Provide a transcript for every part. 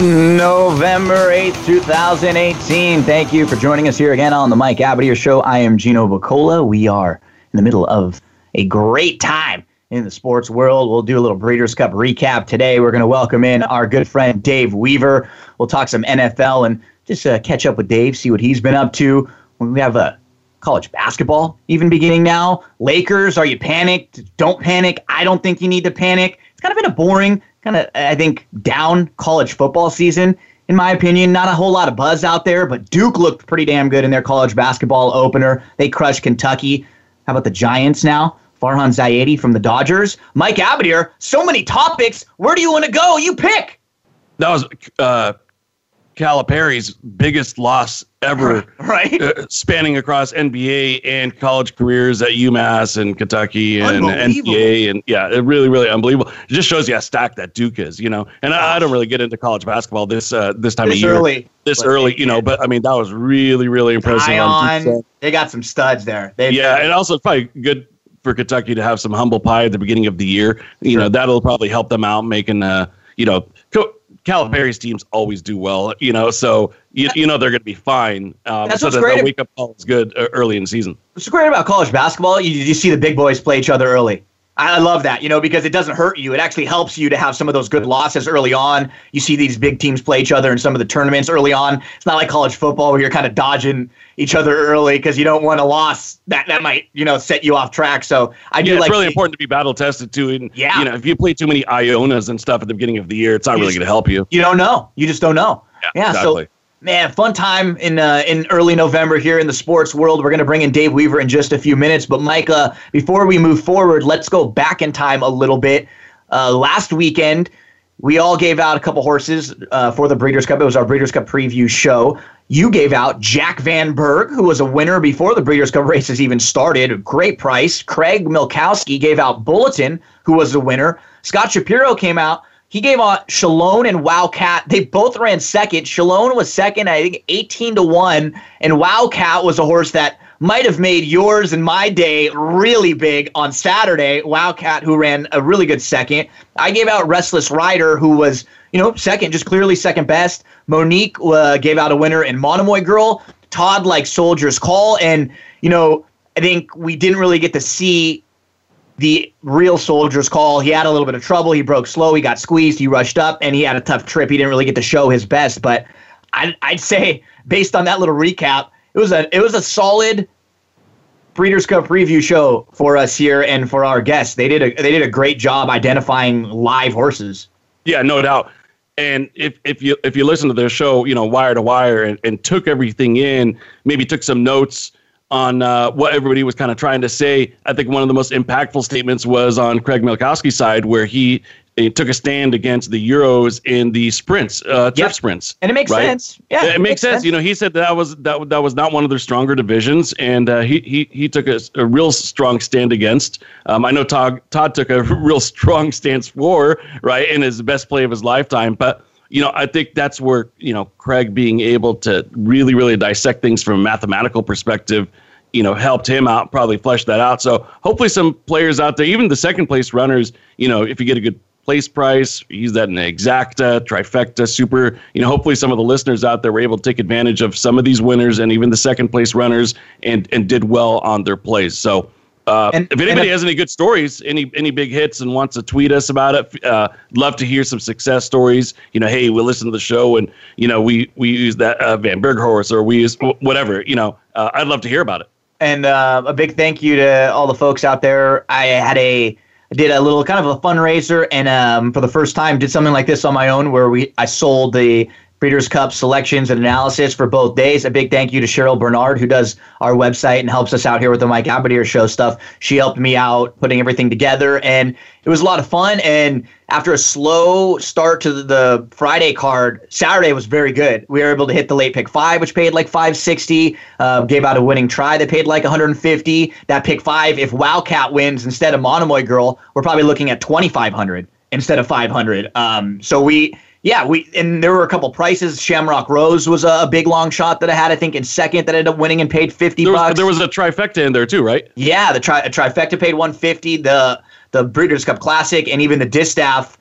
November 8th, 2018. Thank you for joining us here again on the Mike Abadir Show. I am Gino Bacola. We are in the middle of a great time in the sports world. We'll do a little Breeders' Cup recap today. We're going to welcome in our good friend Dave Weaver. We'll talk some NFL and just uh, catch up with Dave, see what he's been up to. We have a college basketball even beginning now. Lakers, are you panicked? Don't panic. I don't think you need to panic. It's kind of been a boring kind of, I think, down college football season, in my opinion. Not a whole lot of buzz out there, but Duke looked pretty damn good in their college basketball opener. They crushed Kentucky. How about the Giants now? Farhan Zaidi from the Dodgers. Mike Abadir, so many topics. Where do you want to go? You pick. That was uh, Calipari's biggest loss ever, right? Uh, spanning across NBA and college careers at UMass and Kentucky and NCAA, and yeah, it really, really unbelievable. It just shows you how stacked that Duke is, you know. And I, I, don't really get into college basketball this uh, this time this of year, early, this early, you know. But I mean, that was really, really impressive. Zion, they got some studs there. They've yeah, got- and also it's probably good for Kentucky to have some humble pie at the beginning of the year. You Sure. know, that'll probably help them out making uh, you know. Co- Calipari's teams always do well, you know, so you, you know they're going to be fine. Um, That's so what's that great the wake up call is good uh, early in the season. What's great about college basketball? You, you see the big boys play each other early. I love that, you know, because it doesn't hurt you. It actually helps you to have some of those good losses early on. You see these big teams play each other in some of the tournaments early on. It's not like college football where you're kind of dodging each other early because you don't want a loss that that might you know set you off track. So I do Yeah, it's like really see- important to be battle tested too. And Yeah. you know, if you play too many Ionas and stuff at the beginning of the year, it's not really going to help you. You don't know. You just don't know. Yeah. exactly. So man, fun time in uh, in early November here in the sports world. We're going to bring in Dave Weaver in just a few minutes. But Micah, before we move forward, let's go back in time a little bit. Uh, last weekend, we all gave out a couple horses uh, for the Breeders' Cup. It was our Breeders' Cup preview show. You gave out Jack Van Berg, who was a winner before the Breeders' Cup races even started. Great price. Craig Milkowski gave out Bulletin, who was the winner. Scott Shapiro came out. He gave out Shalone and Wowcat. They both ran second. Shalone was second, I think 18 to 1. And Wowcat was a horse that might have made yours and my day really big on Saturday. Wowcat, who ran a really good second. I gave out Restless Rider, who was, you know, second, just clearly second best. Monique uh, gave out a winner in Monomoy Girl. Todd like Soldier's Call. And, you know, I think we didn't really get to see the real soldier's call. He had a little bit of trouble. He broke slow. He got squeezed. He rushed up, and he had a tough trip. He didn't really get to show his best. But I'd, I'd say, based on that little recap, it was a it was a solid Breeders' Cup preview show for us here and for our guests. They did a they did a great job identifying live horses. Yeah, no doubt. And if, if you if you listen to their show, you know, wire to wire, and, and took everything in, maybe took some notes on uh, what everybody was kind of trying to say. I think one of the most impactful statements was on Craig Milkowski's side, where he, he took a stand against the Euros in the sprints, uh, turf Yep. sprints. And it makes Right. sense. Yeah, it, makes sense. You know, he said that was that that was not one of their stronger divisions, and uh, he he he took a, a real strong stand against. Um, I know Todd Todd took a real strong stance for right in his best play of his lifetime, but. You know, I think that's where you know Craig being able to really, really dissect things from a mathematical perspective, you know, helped him out, probably flesh that out. So hopefully, some players out there, even the second place runners, you know, if you get a good place price. Use that in the exacta, trifecta, super. You know, hopefully some of the listeners out there were able to take advantage of some of these winners and even the second place runners and and did well on their plays. So. Uh, And- if anybody has any good stories, any any big hits, and wants to tweet us about it, uh, love to hear some success stories. You know, hey, we listen to the show, and you know, we we use that uh, Van Berg horse, or we use wh- whatever. You know, uh, I'd love to hear about it. And uh, a big thank you to all the folks out there. I had a did a little kind of a fundraiser, and um, for the first time, did something like this on my own, where we I sold the Breeders' Cup selections and analysis for both days. A big thank you to Cheryl Bernard, who does our website and helps us out here with the Mike Abadir show stuff. She helped me out putting everything together, and it was a lot of fun. And after a slow start to the Friday card, Saturday was very good. We were able to hit the late pick five, which paid like 560. Uh, gave out a winning try that paid like 150. That pick five, if Wowcat wins instead of Monomoy Girl, we're probably looking at 2,500 instead of 500. Um, so we yeah, we and there were a couple prices. Shamrock Rose was a, a, big long shot that I had, I think, in second that ended up winning and paid fifty there was, bucks. There was a trifecta in there too, right? Yeah, the tri- trifecta paid one fifty. The the Breeders' Cup Classic and even the distaff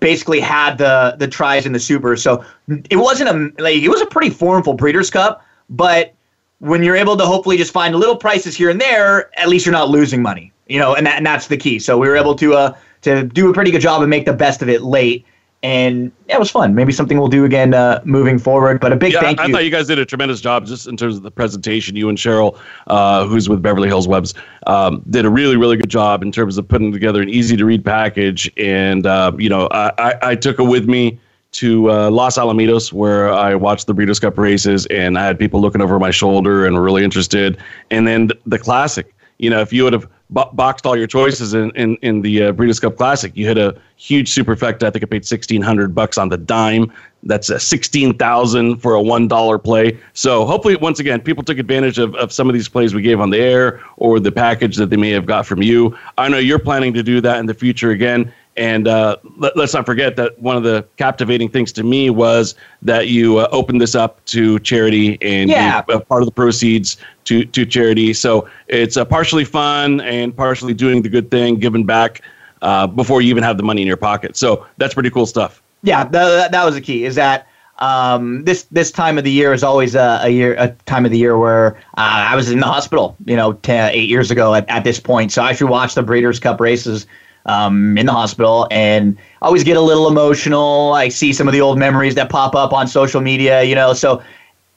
basically had the the tries in the super. So it wasn't a like it was a pretty formful Breeders' Cup, but when you're able to hopefully just find a little prices here and there, at least you're not losing money, you know, and that, and that's the key. So we were able to uh to do a pretty good job and make the best of it late and yeah, it was fun. Maybe something we'll do again uh, moving forward. But a big yeah, thank I, you. I thought you guys did a tremendous job just in terms of the presentation. You and Cheryl, uh, who's with Beverly Hills Webs, um, did a really, really good job in terms of putting together an easy to read package. And uh, you know, I, I, I, took it with me to uh, Los Alamitos where I watched the Breeders' Cup races, and I had people looking over my shoulder and were really interested. And then the classic. You know, if you would have boxed all your choices in in, in the uh, Breeders' Cup Classic. You hit a huge superfecta. I think I paid sixteen hundred bucks on the dime. That's a sixteen thousand for a one dollar play. So hopefully, once again, people took advantage of, of some of these plays we gave on the air or the package that they may have got from you. I know you're planning to do that in the future again. And uh, let, us not forget that one of the captivating things to me was that you uh, opened this up to charity and yeah. gave part of the proceeds to, to charity. So it's uh, partially fun and partially doing the good thing, giving back uh, before you even have the money in your pocket. So that's pretty cool stuff. Yeah, that, that was the key. Is that um, this this time of the year is always a, a year a time of the year where uh, I was in the hospital, you know, t- eight years ago at, at this point. So I should watch the Breeders' Cup races um, in the hospital and always get a little emotional. I see some of the old memories that pop up on social media, you know. So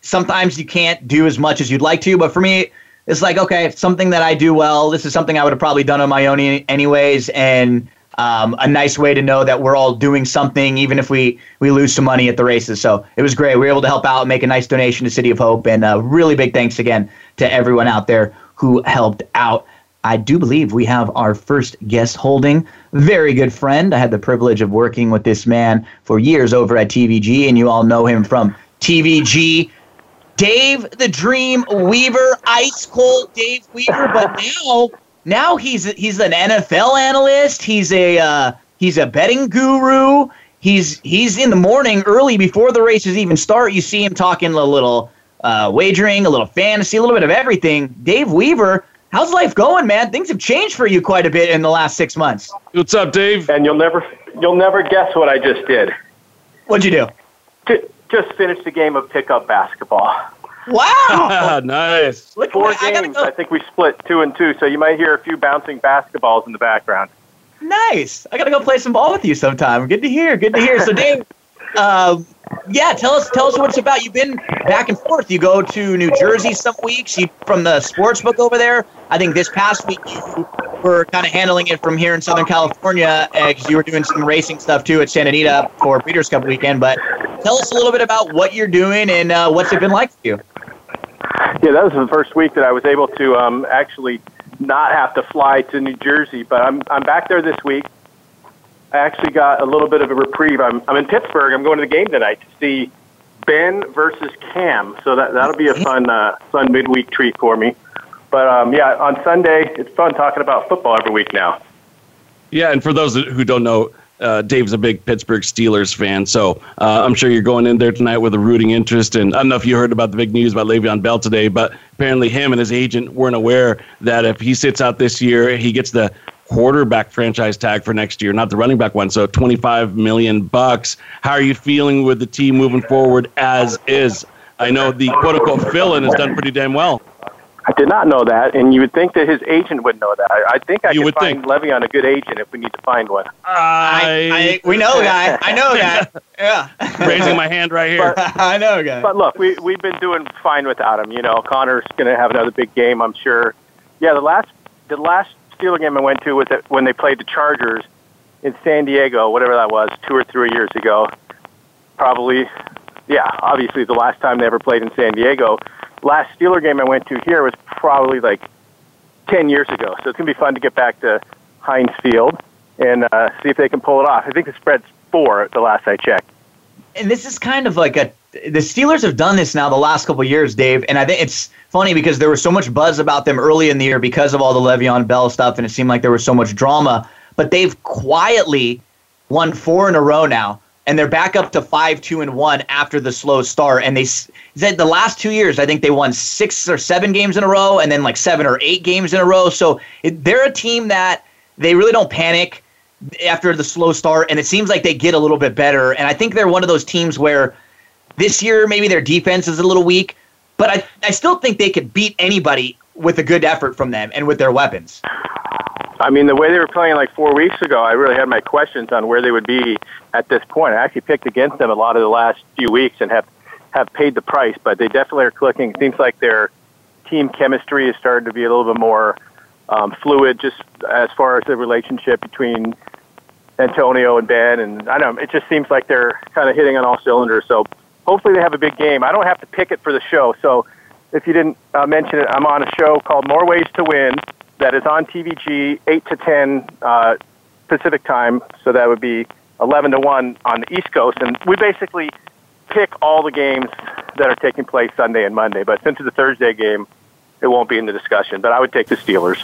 sometimes you can't do as much as you'd like to, but for me, it's like okay, something that I do well. This is something I would have probably done on my own anyways, and um, a nice way to know that we're all doing something, even if we we lose some money at the races. So it was great. We were able to help out, and make a nice donation to City of Hope, and uh, really big thanks again to everyone out there who helped out. I do believe we have our first guest holding. Very good friend. I had the privilege of working with this man for years over at TVG, and you all know him from TVG. Dave the Dream Weaver, ice cold Dave Weaver, but now now he's he's an NFL analyst. He's a uh, he's a betting guru. He's he's in the morning early before the races even start. You see him talking a little uh, wagering, a little fantasy, a little bit of everything. Dave Weaver, How's life going, man? Things have changed for you quite a bit in the last six months. What's up, Dave? And you'll never you'll never guess what I just did. What'd you do? Just finished the game of pickup basketball. Wow! nice. Look, Four I games. Go. I think we split two and two, so you might hear a few bouncing basketballs in the background. Nice. I gotta go play some ball with you sometime. Good to hear. Good to hear. So, Dave, um, yeah, tell us tell us what it's about. You've been back and forth. You go to New Jersey some weeks. You from the sports book over there. I think this past week you were kind of handling it from here in Southern California because uh, you were doing some racing stuff too at Santa Anita for Breeders' Cup weekend. But tell us a little bit about what you're doing and uh, what's it been like for you. Yeah, that was the first week that I was able to um, actually not have to fly to New Jersey. But I'm I'm back there this week. I actually got a little bit of a reprieve. I'm, I'm in Pittsburgh. I'm going to the game tonight to see Ben versus Cam. So that that'll be a fun uh, fun midweek treat for me. But um, yeah, on Sunday it's fun talking about football every week now. Yeah, and for those who don't know, uh, Dave's a big Pittsburgh Steelers fan, so uh, I'm sure you're going in there tonight with a rooting interest. And I don't know if you heard about the big news about Le'Veon Bell today, but apparently him and his agent weren't aware that if he sits out this year, he gets the quarterback franchise tag for next year, not the running back one. So 25 million bucks. How are you feeling with the team moving forward as is? I know the quote unquote fill in has done pretty damn well. I did not know that, and you would think that his agent would know that. I, I think I you could find think. on a good agent if we need to find one. I, I, we know a guy. I know a guy. Yeah. Raising my hand right here. But, I know a guy. But look, we we've been doing fine without him. You know, Conner's going to have another big game, I'm sure. Yeah, the last the last Steeler game I went to was when they played the Chargers in San Diego, whatever that was, two or three years ago. Probably yeah, obviously the last time they ever played in San Diego. Last Steeler game I went to here was probably like 10 years ago. So it's going to be fun to get back to Heinz Field and uh, see if they can pull it off. I think the spread's four the last I checked. And this is kind of like a the Steelers have done this now the last couple years, Dave, and I think it's funny because there was so much buzz about them early in the year because of all the Le'Veon Bell stuff, and it seemed like there was so much drama. But they've quietly won four in a row now, and they're back up to five, two, and one after the slow start. And they said the last two years, I think they won six or seven games in a row, and then like seven or eight games in a row. So it, they're a team that they really don't panic after the slow start, and it seems like they get a little bit better. And I think they're one of those teams where this year maybe their defense is a little weak, but I, I still think they could beat anybody with a good effort from them and with their weapons. I mean, the way they were playing like four weeks ago, I really had my questions on where they would be at this point. I actually picked against them a lot of the last few weeks and have have paid the price, but they definitely are clicking. It seems like their team chemistry is starting to be a little bit more um, fluid, just as far as the relationship between Antonio and Ben. And I don't know, it just seems like they're kind of hitting on all cylinders. So hopefully they have a big game. I don't have to pick it for the show, so if you didn't uh, mention it, I'm on a show called More Ways to Win that is on TVG 8 to 10 uh, Pacific time, so that would be 11 to 1 on the East Coast. And we basically pick all the games that are taking place Sunday and Monday. But since it's a Thursday game, it won't be in the discussion. But I would take the Steelers.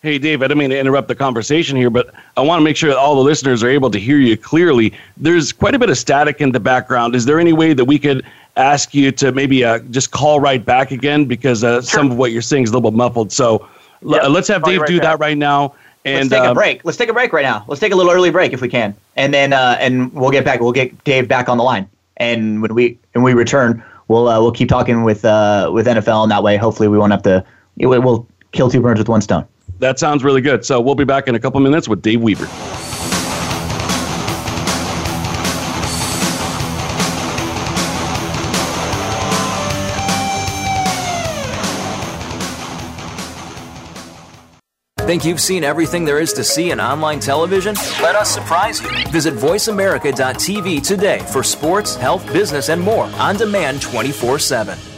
Hey, Dave, I didn't mean to interrupt the conversation here, but I want to make sure that all the listeners are able to hear you clearly. There's quite a bit of static in the background. Is there any way that we could ask you to maybe uh, just call right back again? Because uh, sure. some of what you're saying is a little bit muffled. So yep. l- let's have Dave right do back. that right now. And, Let's take um, a break. Let's take a break right now. Let's take a little early break if we can, and then uh, and we'll get back. We'll get Dave back on the line, and when we when we return, we'll uh, we'll keep talking with uh, with NFL, and that way, hopefully, we won't have to. We'll kill two birds with one stone. That sounds really good. So we'll be back in a couple minutes with Dave Weaver. Think you've seen everything there is to see in online television? Let us surprise you. Visit VoiceAmerica.tv today for sports, health, business, and more on demand 24 7.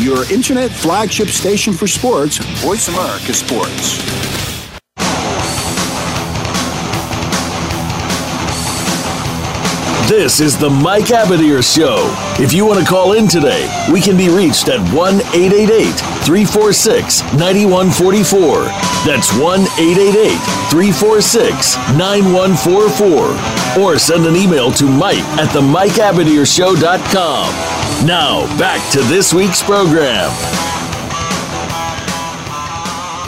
your internet flagship station for sports, Voice America Sports. This is the Mike Abadir Show. If you want to call in today, we can be reached at 1 888 346 9144. That's 1 888 346 9144. Or send an email to Mike at the MikeAbadirShow.com. Now, back to this week's program.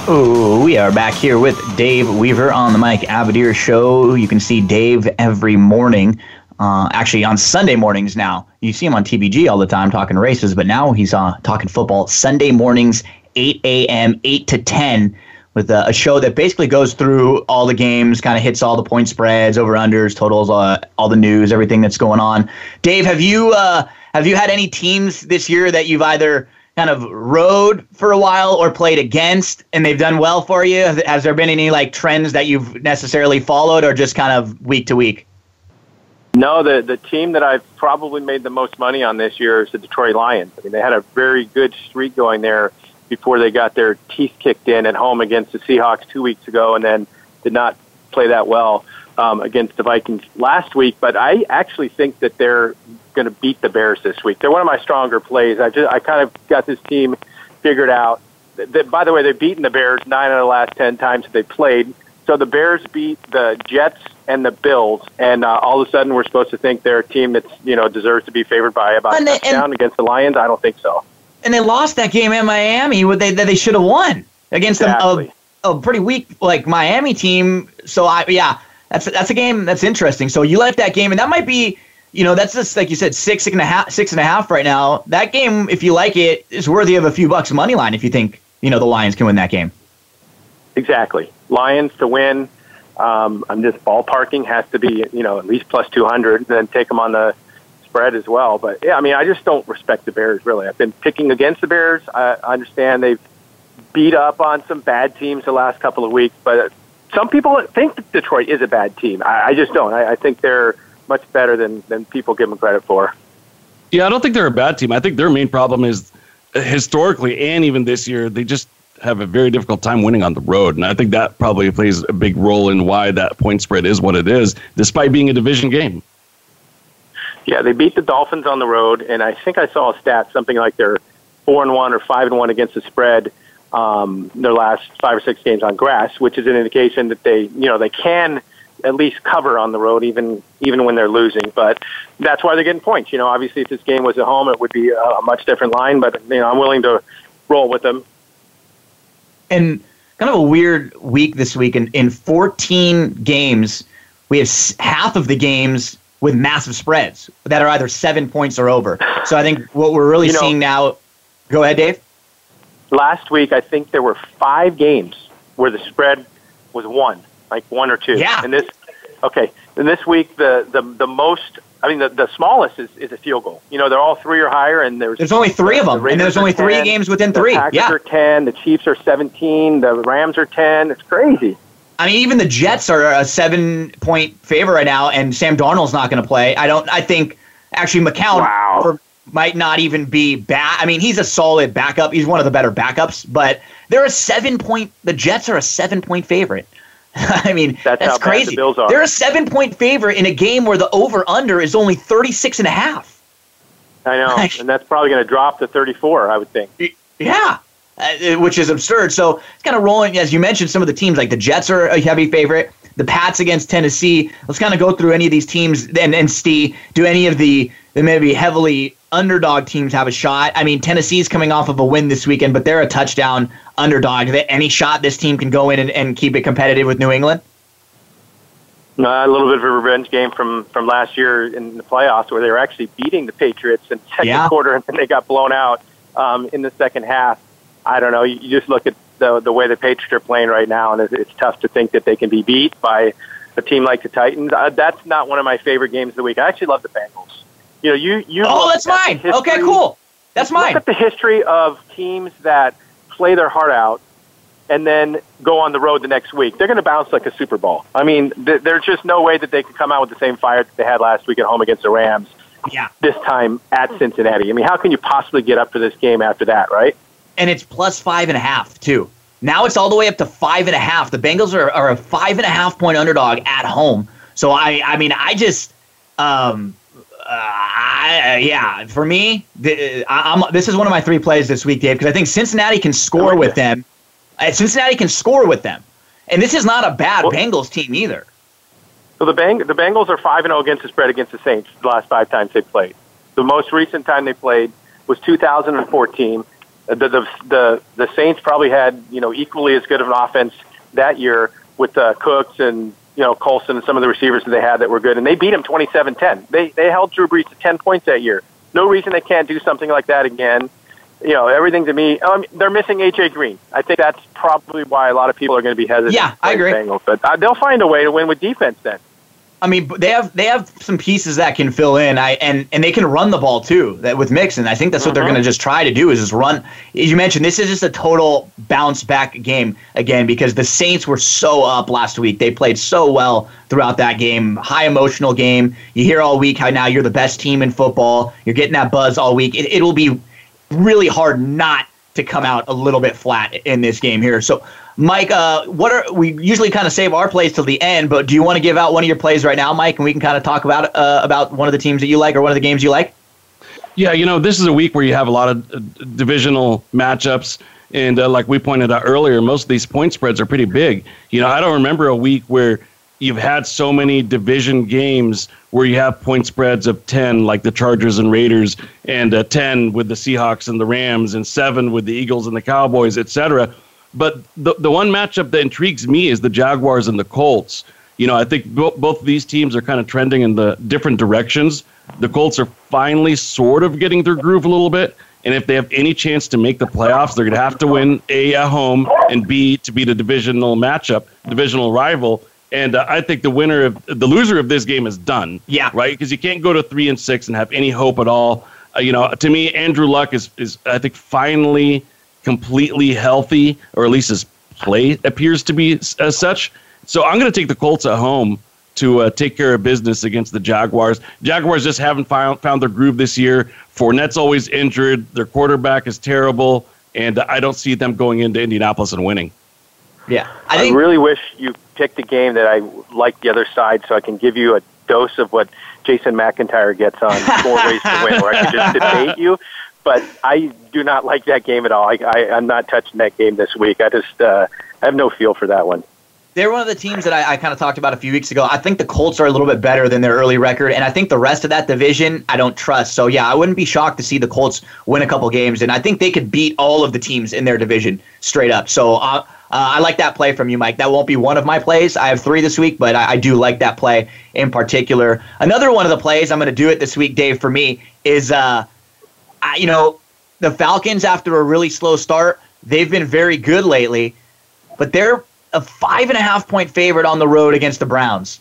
Oh, we are back here with Dave Weaver on the Mike Abadir Show. You can see Dave every morning. Uh, actually, on Sunday mornings now. You see him on TVG all the time talking races, but now he's uh, talking football Sunday mornings, 8 a.m., 8 to 10 with a, a show that basically goes through all the games, kind of hits all the point spreads, over unders, totals, uh, all the news, everything that's going on. Dave, have you uh, have you had any teams this year that you've either kind of rode for a while or played against and they've done well for you? Has, there been any like trends that you've necessarily followed or just kind of week to week? No, the the team that I've probably made the most money on this year is the Detroit Lions. I mean, they had a very good streak going there before they got their teeth kicked in at home against the Seahawks two weeks ago, and then did not play that well um, against the Vikings last week. But I actually think that they're going to beat the Bears this week. They're one of my stronger plays. I just I kind of got this team figured out. That, by the way, they've beaten the Bears nine out of the last ten times that they played. So the Bears beat the Jets and the Bills, and uh, all of a sudden we're supposed to think they're a team that's you know deserves to be favored by about and a touchdown and, against the Lions. I don't think so. And they lost that game in Miami. What they that they should have won against exactly. a, a pretty weak like Miami team. So I yeah, that's that's a game that's interesting. So you left that game, and that might be. You know, that's just like you said, six, six and a half, six and a half right now. That game, if you like it, is worthy of a few bucks money line if you think you know the Lions can win that game. Exactly. Lions to win. Um, I'm just ballparking has to be you know at least plus 200. Then take them on the spread as well. But yeah, I mean, I just don't respect the Bears really. I've been picking against the Bears. I understand they've beat up on some bad teams the last couple of weeks, but some people think Detroit is a bad team. I, I just don't. I, I think they're much better than than people give them credit for. Yeah, I don't think they're a bad team. I think their main problem is uh, historically and even this year they just have a very difficult time winning on the road. And I think that probably plays a big role in why that point spread is what it is, despite being a division game. Yeah, they beat the Dolphins on the road, and I think I saw a stat something like they're four and one or five and one against the spread um, their last five or six games on grass, which is an indication that they, you know, they can at least cover on the road, even even when they're losing. But that's why they're getting points. You know, obviously, if this game was at home, it would be a much different line. But you know, I'm willing to roll with them and kind of a weird week this week. In, in 14 games, we have half of the games with massive spreads that are either seven points or over. So I think what we're really you know, seeing now. Go ahead, Dave. Last week, I think there were five games where the spread was one, like one or two. Yeah. And this, okay. And this week, the the the most I mean, the, the smallest is, is a field goal. You know, they're all three or higher, and there's there's only three of them, the and there's only 10, three games within three. The Packers yeah. are ten, the Chiefs are seventeen, the Rams are ten. It's crazy. I mean, even the Jets are a seven point favorite right now, and Sam Darnold's not going to play. I don't. I think actually McCown wow. Might not even be bad. I mean, he's a solid backup. He's one of the better backups, but they're a seven point. The Jets are a seven point favorite. I mean, that's, that's crazy. The They're a seven point favorite in a game where the over under is only 36 and a half. I know. and that's probably going to drop to 34, I would think. Yeah. Uh, which is absurd. So it's kind of rolling, as you mentioned, some of the teams like the Jets are a heavy favorite. The Pats against Tennessee. Let's kind of go through any of these teams and, and see do any of the, the maybe heavily underdog teams have a shot. I mean, Tennessee's coming off of a win this weekend, but they're a touchdown underdog. Any shot this team can go in and, and keep it competitive with New England? Uh, a little bit of a revenge game from, from last year in the playoffs where they were actually beating the Patriots in the second yeah. quarter and then they got blown out um, in the second half. I don't know. You, you just look at the, the way the Patriots are playing right now, and it's, it's tough to think that they can be beat by a team like the Titans. Uh, that's not one of my favorite games of the week. I actually love the Bengals. You know, you you. Oh, that's mine. History, okay, cool. That's mine. Look at the history of teams that play their heart out and then go on the road the next week. They're going to bounce like a Super Bowl. I mean, th- there's just no way that they can come out with the same fire that they had last week at home against the Rams. Yeah. This time at Cincinnati. I mean, how can you possibly get up for this game after that, right? And it's plus five and a half too. Now it's all the way up to five and a half. The Bengals are, are a five and a half point underdog at home. So I, I mean, I just, um, I, yeah, for me, I, this is one of my three plays this week, Dave, because I think Cincinnati can score with them. Uh, Cincinnati can score with them, and this is not a bad well, Bengals team either. So the Bang, the Bengals are five and zero oh against the spread against the Saints the last five times they played. The most recent time they played was 2014. The, the the the Saints probably had you know equally as good of an offense that year with uh, Cooks and you know, Colston and some of the receivers that they had that were good, and they beat them 27-10. They they held Drew Brees to 10 points that year. No reason they can't do something like that again. you know, everything to me. Um, they're missing AJ Green. I think that's probably why a lot of people are going to be hesitant. Yeah, I agree. Bengals, but uh, they'll find a way to win with defense then. I mean, they have they have some pieces that can fill in. I and and they can run the ball too. That with Mixon, I think that's what they're Mm-hmm. going to just try to do is just run. As you mentioned, this is just a total bounce back game again because the Saints were so up last week. They played so well throughout that game. High emotional game. You hear all week how now you're the best team in football. You're getting that buzz all week. It, it'll be really hard not to come out a little bit flat in this game here. So, Mike, uh, what are we usually kind of save our plays till the end? But do you want to give out one of your plays right now, Mike, and we can kind of talk about uh, about one of the teams that you like or one of the games you like? Yeah, you know, this is a week where you have a lot of uh, divisional matchups. And uh, like we pointed out earlier, most of these point spreads are pretty big. You know, I don't remember a week where you've had so many division games where you have point spreads of 10, like the Chargers and Raiders, and uh, 10 with the Seahawks and the Rams, and 7 with the Eagles and the Cowboys, et cetera. But the, the one matchup that intrigues me is the Jaguars and the Colts. You know, I think bo- both of these teams are kind of trending in the different directions. The Colts are finally sort of getting their groove a little bit. And if they have any chance to make the playoffs, they're going to have to win A at home and B to beat a divisional matchup, divisional rival. And uh, I think the winner of the loser of this game is done. Yeah. Right. Because you can't go to three and six and have any hope at all. Uh, you know, to me, Andrew Luck is is I think finally completely healthy, or at least his play appears to be as such. So I'm going to take the Colts at home to uh, take care of business against the Jaguars. Jaguars just haven't found found their groove this year. Fournette's always injured. Their quarterback is terrible, and I don't see them going into Indianapolis and winning. Yeah, I, I really wish you picked a game that I like the other side, so I can give you a dose of what Jason McIntyre gets on More Ways to Win, where I can just debate you. But I do not like that game at all. I, I, I'm not touching that game this week. I just uh, I have no feel for that one. they're one of the teams that I, I kind of talked about a few weeks ago. I think the Colts are a little bit better than their early record, and I think the rest of that division I don't trust. So yeah, I wouldn't be shocked to see the Colts win a couple games, and I think they could beat all of the teams in their division straight up. So uh, uh, I like that play from you, Mike. That won't be one of my plays. I have three this week, but I, I do like that play in particular. Another one of the plays I'm going to do it this week, Dave, for me is uh, I, you know the Falcons after a really slow start, they've been very good lately, but they're a five and a half point favorite on the road against the Browns.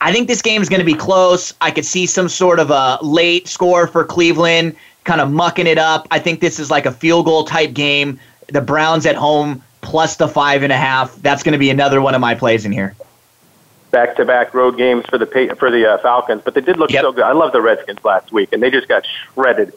I think this game is going to be close. I could see some sort of a late score for Cleveland, kind of mucking it up. I think this is like a field goal type game. The Browns at home plus the five and a half. That's going to be another one of my plays in here. Back to back road games for the for the uh, Falcons, but they did look Yep. so good. I love the Redskins last week, and they just got shredded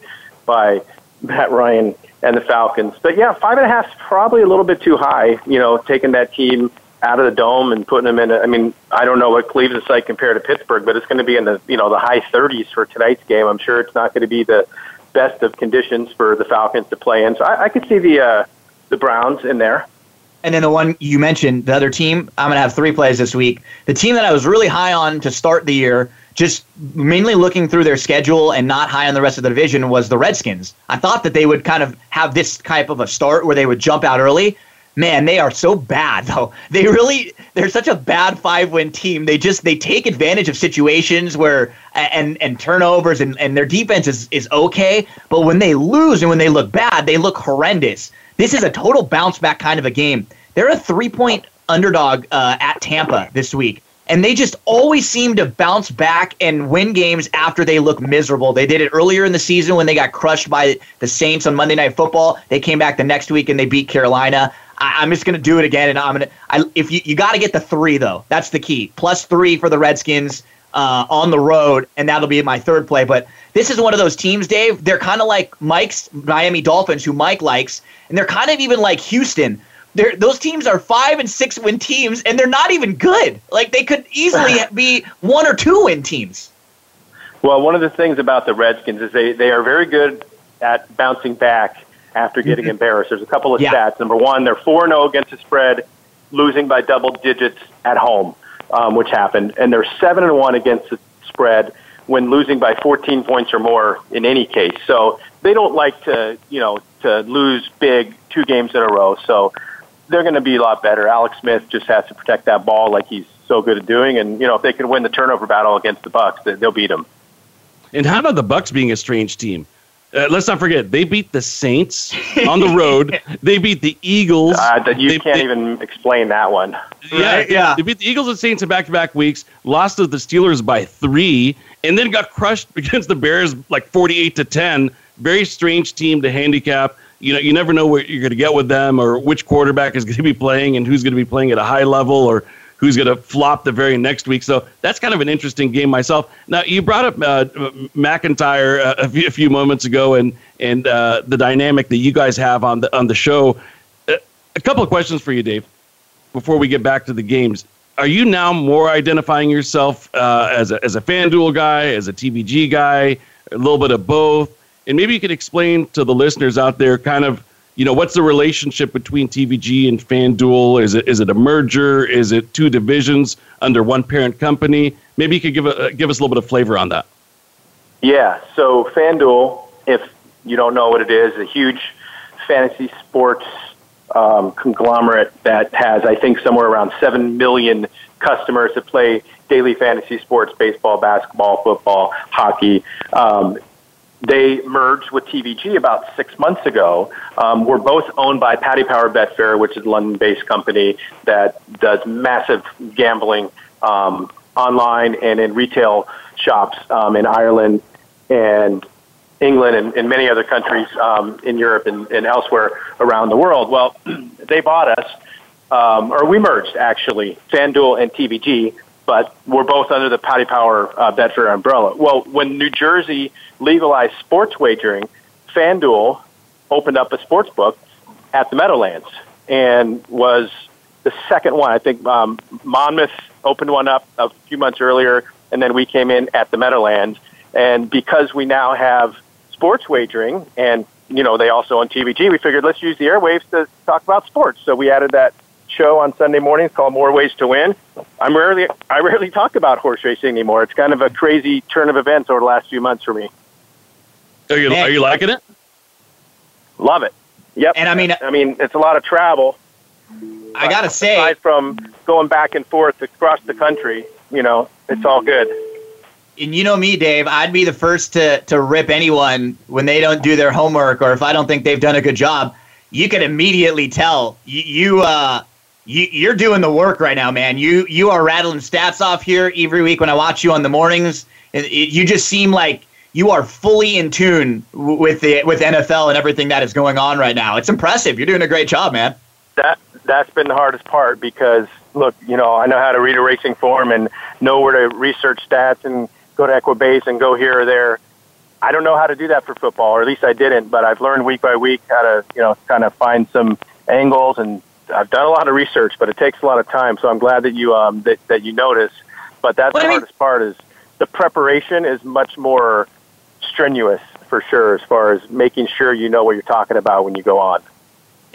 by Matt Ryan and the Falcons. But yeah, five and a half is probably a little bit too high. You know, taking that team out of the dome and putting them in. A, I mean, I don't know what Cleveland's like compared to Pittsburgh, but it's going to be in the you know the high 30s for tonight's game. I'm sure it's not going to be the best of conditions for the Falcons to play in. So I, I could see the uh, the Browns in there. And then the one you mentioned, the other team, I'm going to have three plays this week. The team that I was really high on to start the year, just mainly looking through their schedule and not high on the rest of the division, was the Redskins. I thought that they would kind of have this type of a start where they would jump out early. Man, they are so bad though. They really they're such a bad five win team. They just they take advantage of situations where and and turnovers and, and their defense is, is okay. But when they lose and when they look bad, they look horrendous. This is a total bounce back kind of a game. They're a three point underdog uh, at Tampa this week. And they just always seem to bounce back and win games after they look miserable. They did it earlier in the season when they got crushed by the Saints on Monday Night Football. They came back the next week and they beat Carolina. I, I'm just going to do it again, and I'm going to. I, if you you got to get the three though, that's the key. Plus three for the Redskins uh, on the road, and that'll be my third play. But this is one of those teams, Dave. They're kind of like Mike's Miami Dolphins, who Mike likes, and they're kind of even like Houston. They're, those teams are five and six win teams, and they're not even good. Like they could easily be one or two win teams. Well, one of the things about the Redskins is they, they are very good at bouncing back after getting embarrassed. There's a couple of Yeah. stats. Number one, they're 4 0 against the spread, losing by double digits at home, um, which happened. And they're 7 and 1 against the spread when losing by 14 points or more in any case. So they don't like to, you know, to lose big two games in a row. So they're going to be a lot better. Alex Smith just has to protect that ball like he's so good at doing. And, you know, if they can win the turnover battle against the Bucs, they- they'll beat them. And how about the Bucs being a strange team? Uh, let's not forget they beat the Saints on the road. they beat the Eagles. Uh, that you They- can't they- even explain that one. Yeah, Right? Yeah. They beat the Eagles and Saints in back-to-back weeks. Lost to the Steelers by three, and then got crushed against the Bears like forty-eight to ten. Very strange team to handicap. You know, you never know what you're going to get with them, or which quarterback is going to be playing, and who's going to be playing at a high level, or who's going to flop the very next week. So that's kind of an interesting game myself. Now you brought up uh, McIntyre uh, a, few, a few moments ago, and and uh, the dynamic that you guys have on the on the show. Uh, a couple of questions for you, Dave before we get back to the games, are you now more identifying yourself uh, as a as a FanDuel guy, as a TVG guy, a little bit of both? And maybe you could explain to the listeners out there, kind of, you know, what's the relationship between TVG and FanDuel? Is it is it a merger? Is it two divisions under one parent company? Maybe you could give a, give us a little bit of flavor on that. Yeah, so FanDuel, if you don't know what it is, a huge fantasy sports um, conglomerate that has, I think, somewhere around 7 million customers that play daily fantasy sports, baseball, basketball, football, hockey. Um, they merged with TVG about six months ago. Um, we're both owned by Paddy Power Betfair, which is a London-based company that does massive gambling um, online and in retail shops um, in Ireland and England and, and many other countries um, in Europe and, and elsewhere around the world. Well, they bought us, um, or we merged actually, FanDuel and TVG, but we're both under the Paddy Power uh, Betfair umbrella. Well, when New Jersey legalized sports wagering, FanDuel opened up a sports book at the Meadowlands and was the second one. I think um, Monmouth opened one up a few months earlier, and then we came in at the Meadowlands. And because we now have sports wagering, and you know they also on TVG, we figured let's use the airwaves to talk about sports. So we added that show on Sunday mornings called More Ways to Win. I'm rarely I rarely talk about horse racing anymore. It's kind of a crazy turn of events over the last few months for me. Are you, are you liking it? Love it. Yep. And I mean- I mean, it's a lot of travel. I gotta say, aside from going back and forth across the country, you know, it's all good. and you know me, Dave, I'd be the first to to rip anyone when they don't do their homework or if I don't think they've done a good job. You can immediately tell you, you uh you, you're doing the work right now, man. You you are rattling stats off here every week when I watch you on the mornings. It, it, you just seem like you are fully in tune with the with NFL and everything that is going on right now. It's impressive. You're doing a great job, man. That that's been the hardest part because look, you know, I know how to read a racing form and know where to research stats and go to Equibase and go here or there. I don't know how to do that for football, or at least I didn't. But I've learned week by week how to, you know, kind of find some angles, and I've done a lot of research, but it takes a lot of time. So I'm glad that you um, that that you notice. But that's What the I mean- hardest part is the preparation is much more strenuous for sure, as far as making sure you know what you're talking about when you go on.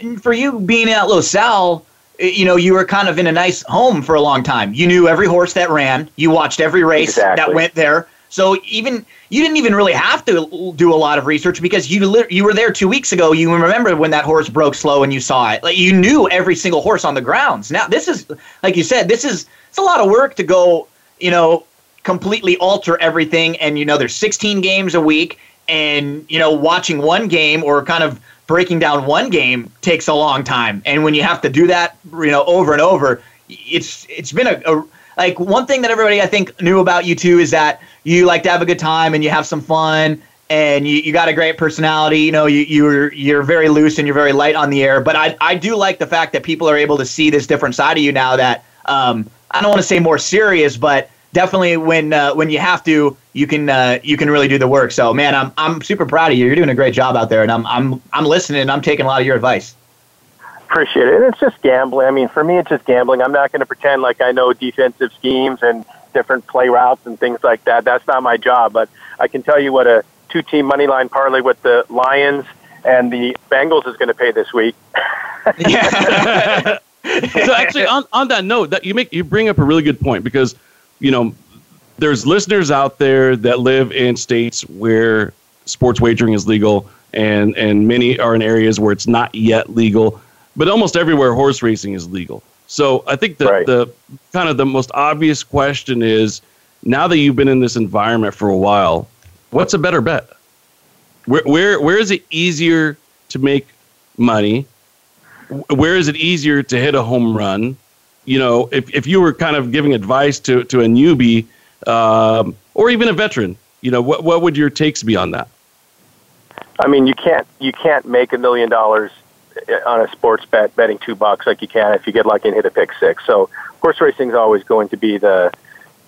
And for you being at Los Al, eh, you know, you were kind of in a nice home for a long time. You knew every horse that ran. You watched every race that went there. So even you didn't even really have to do a lot of research because you li- you were there two weeks ago. You remember when that horse broke slow and you saw it. Like you knew every single horse on the grounds. Now this is like you said, this is it's a lot of work to go. You know, completely alter everything. And you know, there's 16 games a week, and you know, watching one game or kind of breaking down one game takes a long time. And when you have to do that, you know, over and over, it's it's been a, a like one thing that everybody I think knew about you too is that you like to have a good time and you have some fun and you, you got a great personality. You know, you you're you're very loose and you're very light on the air. But I I do like the fact that people are able to see this different side of you now that um I don't want to say more serious, but definitely when uh, when you have to, you can uh, you can really do the work. So man, I'm I'm super proud of you. You're doing a great job out there, and I'm I'm I'm listening. and I'm taking a lot of your advice. Appreciate it. And it's just gambling. I mean, for me, it's just gambling. I'm not going to pretend like I know defensive schemes and different play routes and things like that. That's not my job. But I can tell you what a two-team money line parlay with the Lions and the Bengals is going to pay this week. Yeah. so actually on, on that note that you make you bring up a really good point because you know there's listeners out there that live in states where sports wagering is legal and and many are in areas where it's not yet legal but almost everywhere horse racing is legal so i think the, Right. the kind of the most obvious question is now that you've been in this environment for a while what's a better bet Where where where is it easier to make money? Where is it easier to hit a home run? You know, if if you were kind of giving advice to to a newbie um, or even a veteran, you know, what what would your takes be on that? I mean, you can't you can't make a million dollars on a sports bet betting two bucks like you can if you get lucky and hit a pick six. So horse racing is always going to be the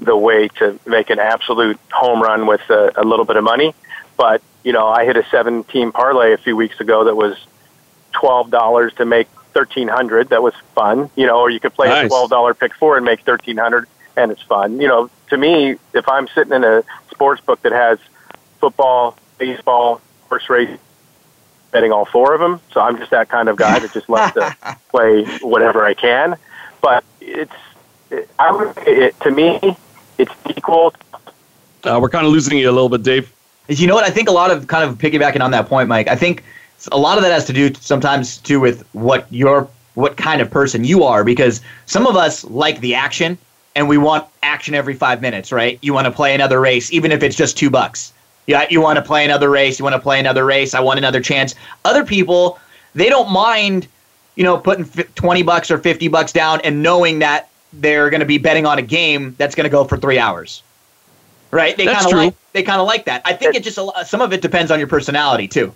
the way to make an absolute home run with a, a little bit of money. But you know, I hit a seven team parlay a few weeks ago that was twelve dollars to make thirteen hundred. That was fun. You know, or you could play nice. a twelve dollar pick four and make thirteen hundred, and it's fun. You know, to me, if I'm sitting in a sports book that has football, baseball, horse race, betting all four of them. So I'm just that kind of guy that just loves to play whatever I can. But it's, it, I would, it, to me, it's equal. Uh, we're kind of losing you a little bit, Dave. You know what? I think a lot of kind of piggybacking on that point, Mike. I think a lot of that has to do sometimes too with what your what kind of person you are, because some of us like the action and we want action every five minutes, right? You want to play another race, even if it's just two bucks. Yeah, you want to play another race. You want to play another race. I want another chance. Other people, they don't mind, you know, putting 20 bucks or 50 bucks down and knowing that they're going to be betting on a game that's going to go for three hours. Right? They kind of like they kind of like that. I think it just some of it depends on your personality too.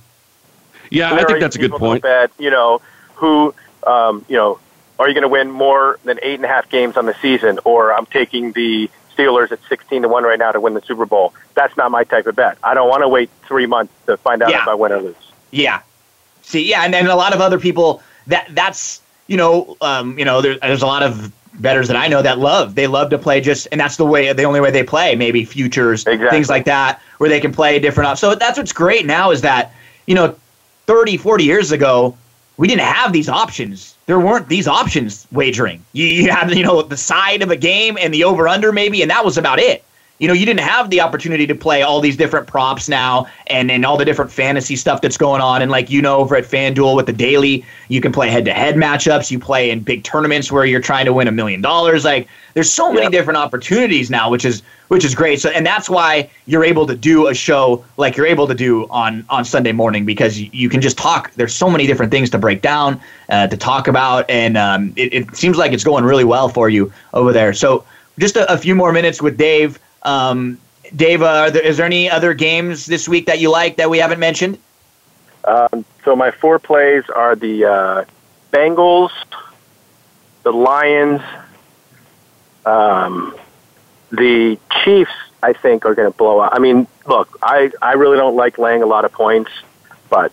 Yeah, I think that's a good point. Bet, you know, who, um, you know, are you going to win more than eight and a half games on the season, or I'm taking the Steelers at 16 to 1 right now to win the Super Bowl. That's not my type of bet. I don't want to wait three months to find out yeah. if I win or lose. Yeah. See, yeah, and then a lot of other people that that's you know, um, you know, there, there's a lot of betters that I know that love. They love to play just, and that's the way, the only way they play. Maybe futures, exactly. things like that, where they can play different. So that's what's great now is that you know, 30, 40 years ago, we didn't have these options. There weren't these options wagering. You, you had, you know, the side of a game and the over under maybe, and that was about it. You know, you didn't have the opportunity to play all these different props now and, and all the different fantasy stuff that's going on. And like you know, over at FanDuel with the daily, you can play head to head matchups. You play in big tournaments where you're trying to win a million dollars. Like there's so many yep. different opportunities now, which is which is great. So and that's why you're able to do a show like you're able to do on on Sunday morning because you, you can just talk. There's so many different things to break down, uh, to talk about, and um, it, it seems like it's going really well for you over there. So just a, a few more minutes with Dave. Um, Dave, uh, there, is there any other games this week that you like that we haven't mentioned? Um, so my four plays are the uh, Bengals, the Lions, um, the Chiefs. I think are going to blow out. I mean, look, I I really don't like laying a lot of points, but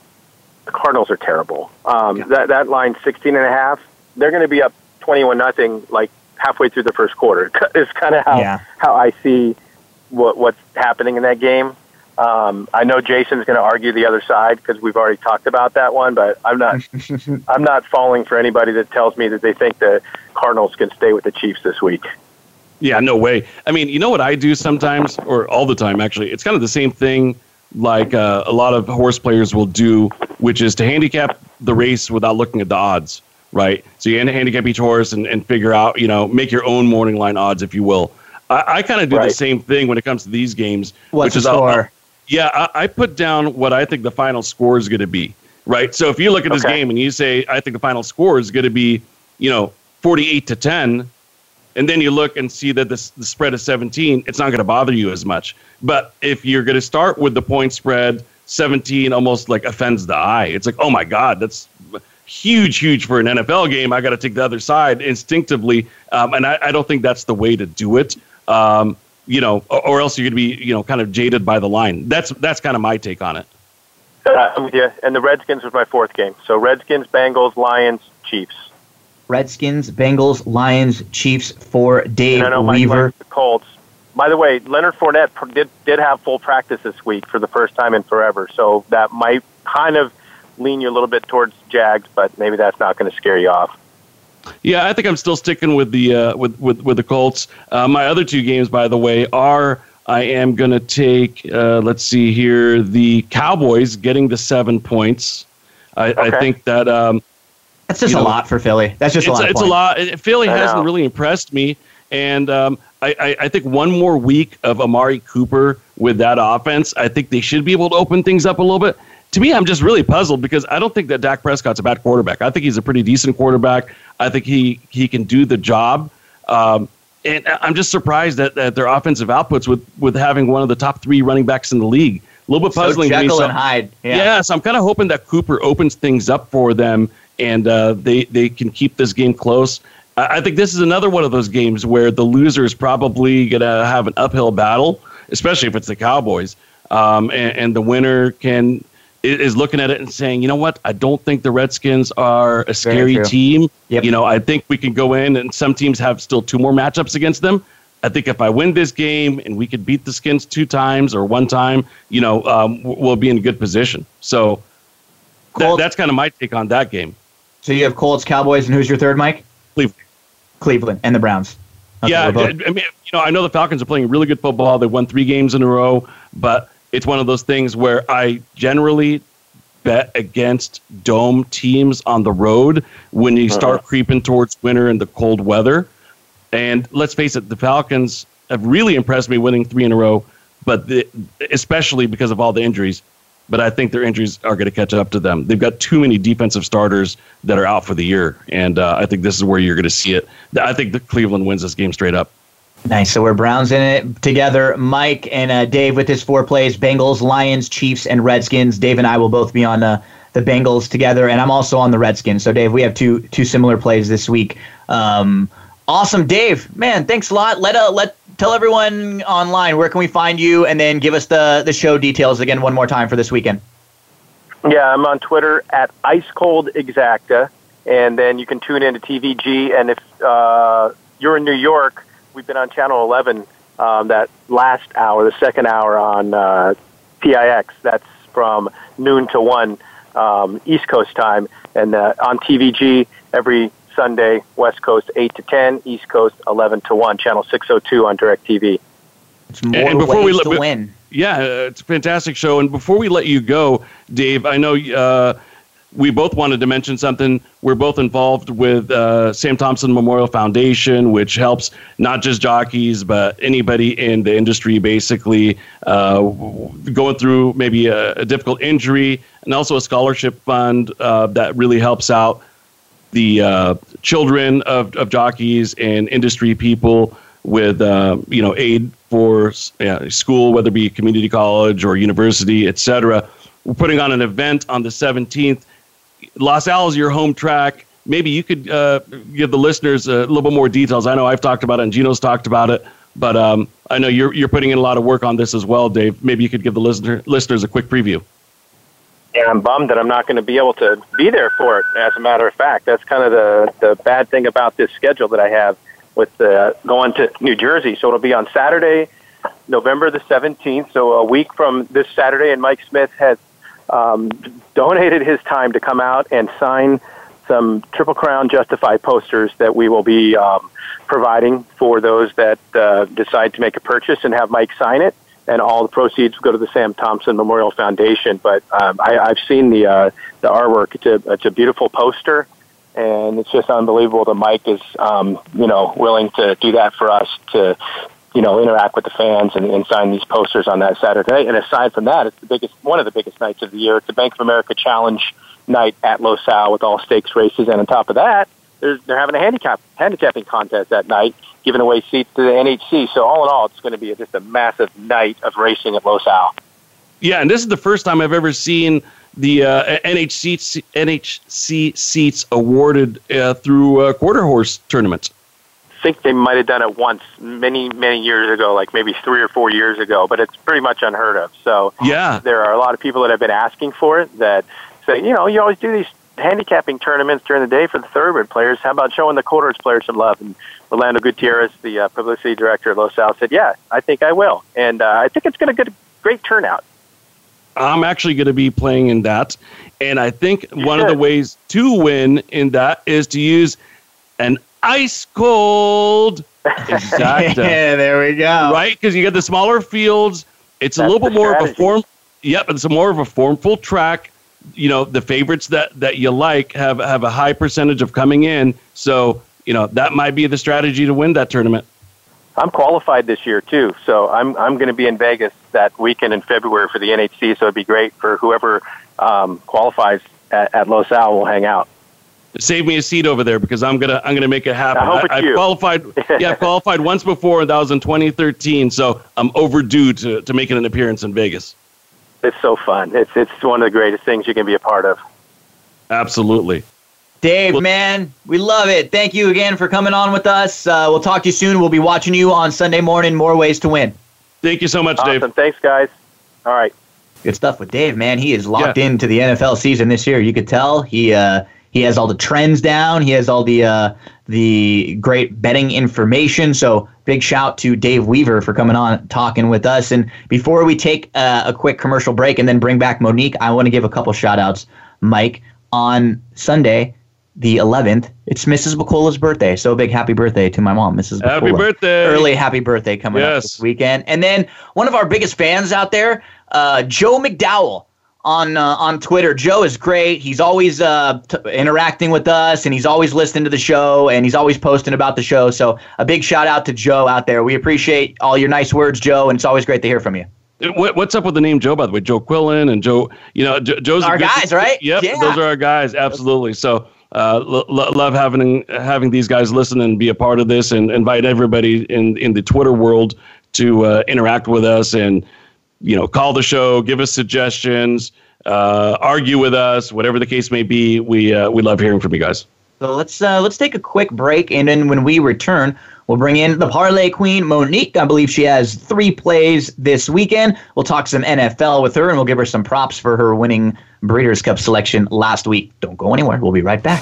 the Cardinals are terrible. Um, yeah. That that line sixteen and a half. They're going to be up twenty one nothing like halfway through the first quarter. It's kind of how yeah. how I see what what's happening in that game. Um, I know Jason's going to argue the other side because we've already talked about that one, but I'm not. I'm not falling for anybody that tells me that they think the Cardinals can stay with the Chiefs this week. Yeah, no way. I mean, you know what I do sometimes, or all the time actually. It's kind of the same thing like uh, a lot of horse players will do, which is to handicap the race without looking at the odds, right? So you handicap each horse and, and figure out, you know, make your own morning line odds, if you will. I, I kind of do right. the same thing when it comes to these games. What's which is score? Uh, yeah, I, I, put down what I think the final score is going to be. Right. So if you look at this okay. game and you say, I think the final score is going to be, you know, 48 to 10, and then you look and see that this, the spread is 17, it's not going to bother you as much. But if you're going to start with the point spread, 17 almost like offends the eye. It's like, oh my God, that's huge, huge for an NFL game. I got to take the other side instinctively. Um, and I, I, don't think that's the way to do it. Um, you know, or, or else you're going to be, you know, kind of jaded by the line. That's that's kind of my take on it. Uh, yeah, and the Redskins was my fourth game. So Redskins, Bengals, Lions, Chiefs. Redskins, Bengals, Lions, Chiefs for Dave no, no, Weaver. the Colts. By the way, Leonard Fournette did did have full practice this week for the first time in forever, so that might kind of lean you a little bit towards Jags, but maybe that's not going to scare you off. Yeah, I think I'm still sticking with the uh, with, with with the Colts. Uh, my other two games, by the way, are I am going to take. Uh, let's see here, the Cowboys getting the seven points. I, okay. I think that um, that's just a know, lot for Philly. That's just a lot. It's a lot. Philly hasn't really impressed me, And um, I, I, I think one more week of Amari Cooper with that offense, I think they should be able to open things up a little bit. To me, I'm just really puzzled because I don't think that Dak Prescott's a bad quarterback. I think he's a pretty decent quarterback. I think he he can do the job. Um, and I'm just surprised that, that their offensive outputs with with having one of the top three running backs in the league. A little bit puzzling. So to me. Jekyll So- and Hyde. Yeah. yeah, so I'm kind of hoping that Cooper opens things up for them and uh, they they can keep this game close. I, I think this is another one of those games where the loser is probably gonna have an uphill battle, especially if it's the Cowboys, um, and, and the winner can is looking at it and saying, you know what, I don't think the Redskins are a scary team. Yep. You know, I think we can go in, and some teams have still two more matchups against them. I think if I win this game and we could beat the Skins two times or one time, you know, um, we'll be in a good position. So that, that's kind of my take on that game. So you have Colts, Cowboys, and who's your third, Mike? Cleveland. Cleveland and the Browns. Okay, yeah, I I mean, you know, I know the Falcons are playing really good football. They won three games in a row, but it's one of those things where I generally bet against dome teams on the road when you start creeping towards winter and the cold weather. And let's face it, the Falcons have really impressed me winning three in a row, but the, especially because of all the injuries. But I think their injuries are going to catch up to them. They've got too many defensive starters that are out for the year, and uh, I think this is where you're going to see it. I think that Cleveland wins this game straight up. Nice. So we're Browns in it together. Mike and uh, Dave with his four plays: Bengals, Lions, Chiefs, and Redskins. Dave and I will both be on uh, the Bengals together, and I'm also on the Redskins. So Dave, we have two two similar plays this week. Um, awesome, Dave. Man, thanks a lot. Let uh, let tell everyone online where can we find you, and then give us the the show details again one more time for this weekend. Yeah, I'm on Twitter at Ice Cold Exacta, and then you can tune into TVG. And if uh, you're in New York, we've been on Channel 11 um, that last hour, the second hour on uh, PIX. That's from noon to one um, East Coast time, and uh, on TVG every Sunday, West Coast 8 to 10, East Coast 11 to 1, Channel 602 on DirecTV. It's more And before we ways let- to win. Yeah, uh, it's a fantastic show. And before we let you go, Dave, I know uh, we both wanted to mention something. We're both involved with uh, Sam Thompson Memorial Foundation, which helps not just jockeys, but anybody in the industry basically uh, going through maybe a, a difficult injury, and also a scholarship fund uh, that really helps out the uh, children of, of jockeys and industry people with uh, you know aid for school, whether it be community college or university, et cetera. We're putting on an event on the 17th. Los is your home track. Maybe you could uh, give the listeners a little bit more details. I know I've talked about it and Gino's talked about it, but um, I know you're you're putting in a lot of work on this as well, Dave. Maybe you could give the listener listeners a quick preview. Yeah, I'm bummed that I'm not going to be able to be there for it. As a matter of fact, that's kind of the the bad thing about this schedule that I have with uh, going to New Jersey. So it'll be on Saturday, November the 17th. So a week from this Saturday, and Mike Smith has um, donated his time to come out and sign some Triple Crown Justify posters that we will be um, providing for those that uh, decide to make a purchase and have Mike sign it. And all the proceeds go to the Sam Thompson Memorial Foundation. But um, I, I've seen the uh, the artwork. It's a it's a beautiful poster, and it's just unbelievable that Mike is um, you know willing to do that for us to you know interact with the fans and, and sign these posters on that Saturday. And aside from that, it's the biggest one of the biggest nights of the year. It's the Bank of America Challenge night at Los Al with all stakes races, and on top of that, there's, they're having a handicap handicapping contest that night, giving away seats to the NHC. So all in all, it's going to be just a massive night of racing at Los Al. Yeah, and this is the first time I've ever seen the uh, NHC NHC seats awarded uh, through uh, quarter horse tournaments. I think they might have done it once many, many years ago, like maybe three or four years ago, but it's pretty much unheard of. So Yeah, there are a lot of people that have been asking for it that say, you know, you always do these handicapping tournaments during the day for the thoroughbred players. How about showing the quarter horse players some love? And Orlando Gutierrez, the uh, publicity director at Los Al, said, yeah, I think I will. And uh, I think it's going to get a great turnout. I'm actually going to be playing in that, and I think You one of the ways to win in that is to use an ice cold exacta, yeah, there we go. right? Because you get the smaller fields. It's a little bit the more of a form. Yep, it's a more of a formful track. You know, the favorites that that you like have have a high percentage of coming in. So you know that might be the strategy to win that tournament. I'm qualified this year too, so I'm I'm going to be in Vegas that weekend in February for the NHC. So it'd be great for whoever um, qualifies at, at Los Al will hang out. Save me a seat over there because I'm gonna I'm gonna make it happen. I hope it's I, you. qualified. yeah, I qualified once before, and that was in 2013. So I'm overdue to to making an appearance in Vegas. It's so fun. It's it's one of the greatest things you can be a part of. Absolutely. Dave, Well- man, we love it. Thank you again for coming on with us. Uh, we'll talk to you soon. We'll be watching you on Sunday morning. More ways to win. Thank you so much, Dave. Thanks, guys. All right. Good stuff with Dave, man. He is locked Yeah. into the NFL season this year. You could tell he uh, he has all the trends down. He has all the uh, the great betting information. So big shout to Dave Weaver for coming on talking with us. And before we take uh, a quick commercial break and then bring back Monique, I want to give a couple shout outs, Mike. On Sunday, the 11th, it's Mrs. McCullough's birthday. So big happy birthday to my mom, Mrs. Happy birthday. Early happy birthday coming up this weekend. And then one of our biggest fans out there, uh, Joe McDowell on uh, on Twitter. Joe is great. He's always uh, t- interacting with us, and he's always listening to the show, and he's always posting about the show. So a big shout out to Joe out there. We appreciate all your nice words, Joe, and it's always great to hear from you. What, what's up with the name Joe, by the way? Joe Quillen and Joe, you know, Jo- Joe's Our good- guys, right? Yep, Yeah. those are our guys. Absolutely. So, uh, lo- lo- love having having these guys listen and be a part of this, and invite everybody in in the Twitter world to uh, interact with us and you know call the show, give us suggestions, uh, argue with us, whatever the case may be. We uh, we love hearing from you guys. So let's uh, let's take a quick break, and then when we return, we'll bring in the parlay queen, Monique. I believe she has three plays this weekend. We'll talk some NFL with her, and we'll give her some props for her winning Breeders' Cup selection last week. Don't go anywhere. We'll be right back.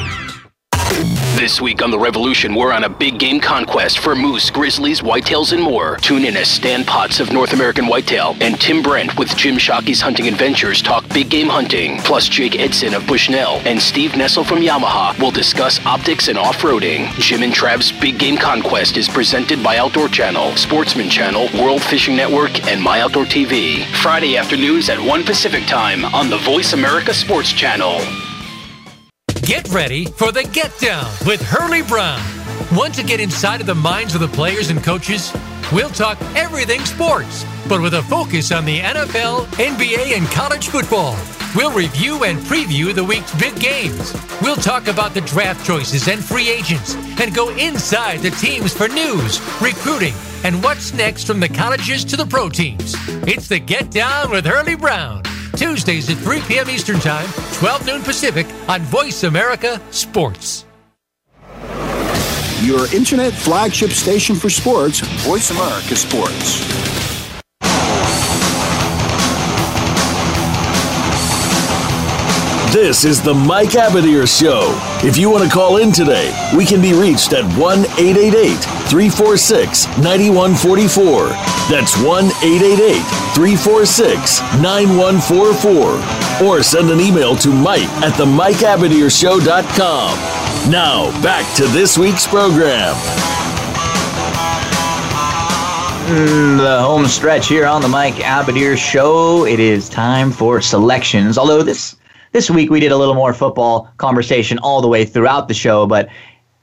This week on The Revolution, we're on a big game conquest for moose, grizzlies, whitetails, and more. Tune in as Stan Potts of North American Whitetail and Tim Brent with Jim Shockey's Hunting Adventures talk big game hunting. Plus, Jake Edson of Bushnell and Steve Nessel from Yamaha will discuss optics and off roading. Jim and Trav's Big Game Conquest is presented by Outdoor Channel, Sportsman Channel, World Fishing Network, and My Outdoor TV. Friday afternoons at 1 Pacific Time on the Voice America Sports Channel. Get ready for the Get Down with Hurley Brown. Want to get inside of the minds of the players and coaches? We'll talk everything sports, but with a focus on the NFL, NBA, and college football. We'll review and preview the week's big games. We'll talk about the draft choices and free agents and go inside the teams for news, recruiting, and what's next from the colleges to the pro teams. It's the Get Down with Hurley Brown. Tuesdays at 3 p.m. Eastern Time, 12 noon Pacific on Voice America Sports. Your internet flagship station for sports, Voice America Sports. This is the Mike Abadir Show. If you want to call in today, we can be reached at 1 888 346 9144. That's 1 888 346 9144. Or send an email to Mike at the MikeAbadirshow.com. Now, back to this week's program. The home stretch here on the Mike Abadir Show. It is time for selections. Although this this week we did a little more football conversation all the way throughout the show, but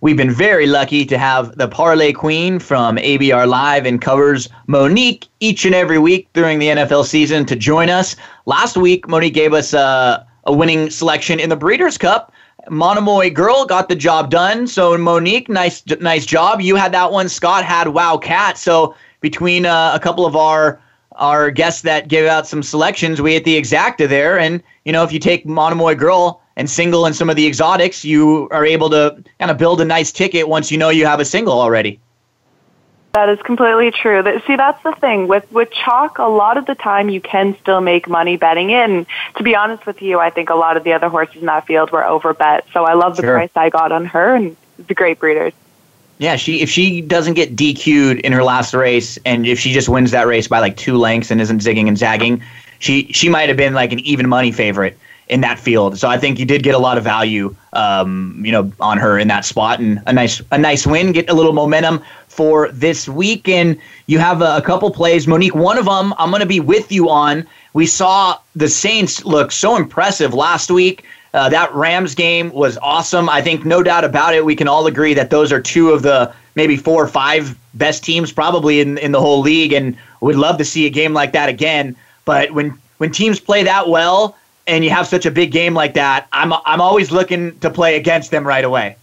we've been very lucky to have the Parlay Queen from ABR Live and covers Monique each and every week during the NFL season to join us. Last week, Monique gave us uh, a winning selection in the Breeders' Cup. Monomoy girl got the job done. So Monique, nice nice job. You had that one. Scott had Wow Cat. So between uh, a couple of our our guests that give out some selections, we hit the exacta there. And, you know, if you take Monomoy Girl and single and some of the exotics, you are able to kind of build a nice ticket once you know you have a single already. That is completely true. See, that's the thing with with chalk. A lot of the time, you can still make money betting in. To be honest with you, I think a lot of the other horses in that field were overbet. So I love the sure. price I got on her, and the great breeders. Yeah, she if she doesn't get DQ'd in her last race, and if she just wins that race by like two lengths and isn't zigging and zagging, she she might have been like an even money favorite in that field. So I think you did get a lot of value, um, you know, on her in that spot, and a nice a nice win, get a little momentum for this week. And you have a, a couple plays, Monique. One of them I'm going to be with you on. We saw the Saints look so impressive last week. Uh, that Rams game was awesome. I think no doubt about it. We can all agree that those are two of the maybe four or five best teams probably in in the whole league, and would love to see a game like that again. But when when teams play that well and you have such a big game like that, I'm I'm always looking to play against them right away.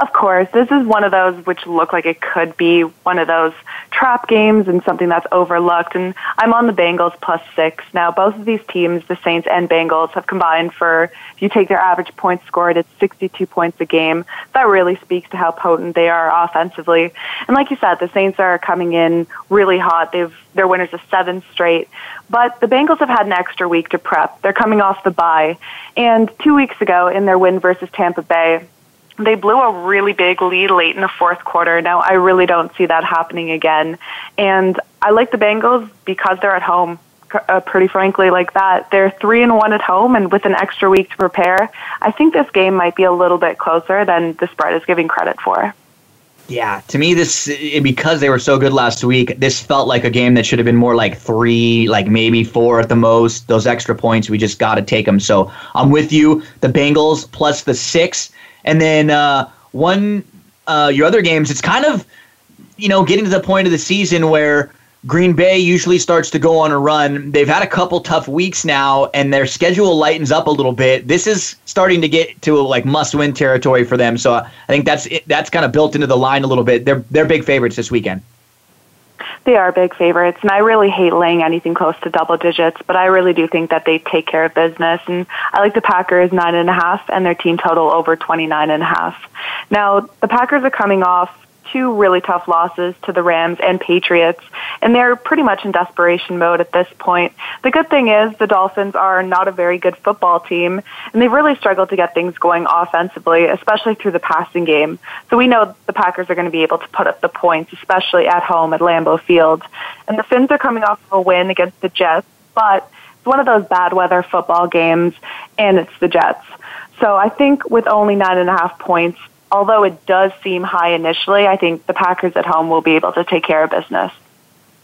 Of course, this is one of those which look like it could be one of those trap games and something that's overlooked. And I'm on the Bengals plus six. Now, both of these teams, the Saints and Bengals, have combined for, if you take their average points scored, it's 62 points a game. That really speaks to how potent they are offensively. And like you said, the Saints are coming in really hot. They've, they're winners of seven straight. But the Bengals have had an extra week to prep. They're coming off the bye. And two weeks ago, in their win versus Tampa Bay, they blew a really big lead late in the fourth quarter. Now, I really don't see that happening again. And I like the Bengals because they're at home. Uh, pretty frankly, like that, they're three and one at home, and with an extra week to prepare, I think this game might be a little bit closer than the spread is giving credit for. Yeah, to me, this because they were so good last week, this felt like a game that should have been more like three, like maybe four at the most. Those extra points, we just got to take them. So I'm with you. The Bengals plus the six. And then uh, one, uh, your other games, it's kind of, you know, getting to the point of the season where Green Bay usually starts to go on a run. They've had a couple tough weeks now, and their schedule lightens up a little bit. This is starting to get to like must-win territory for them. So I think that's that's kind of built into the line a little bit. They're they're big favorites this weekend. They are big favorites, and I really hate laying anything close to double digits, but I really do think that they take care of business. And I like the Packers nine and a half, and their team total over twenty nine and a half. Now the Packers are coming off two really tough losses to the Rams and Patriots, and they're pretty much in desperation mode at this point. The good thing is the Dolphins are not a very good football team, and they've really struggled to get things going offensively, especially through the passing game. So we know the Packers are going to be able to put up the points, especially at home at Lambeau Field. And the Fins are coming off of a win against the Jets, but it's one of those bad weather football games, and it's the Jets. So I think with only nine and a half points, although it does seem high initially, I think the Packers at home will be able to take care of business.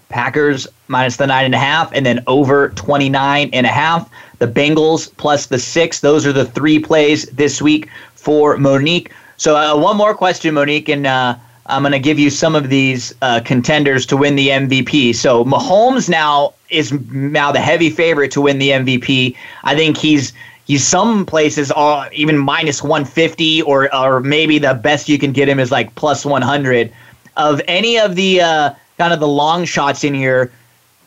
Packers minus the nine and a half, and then over 29 and a half. The Bengals plus the six. Those are the three plays this week for Monique. So, uh, one more question, Monique, and uh, I'm going to give you some of these uh, contenders to win the MVP. So, Mahomes now is now the heavy favorite to win the MVP. I think he's he's some places are even minus 150 or or maybe the best you can get him is like plus 100 of any of the uh, kind of the long shots in here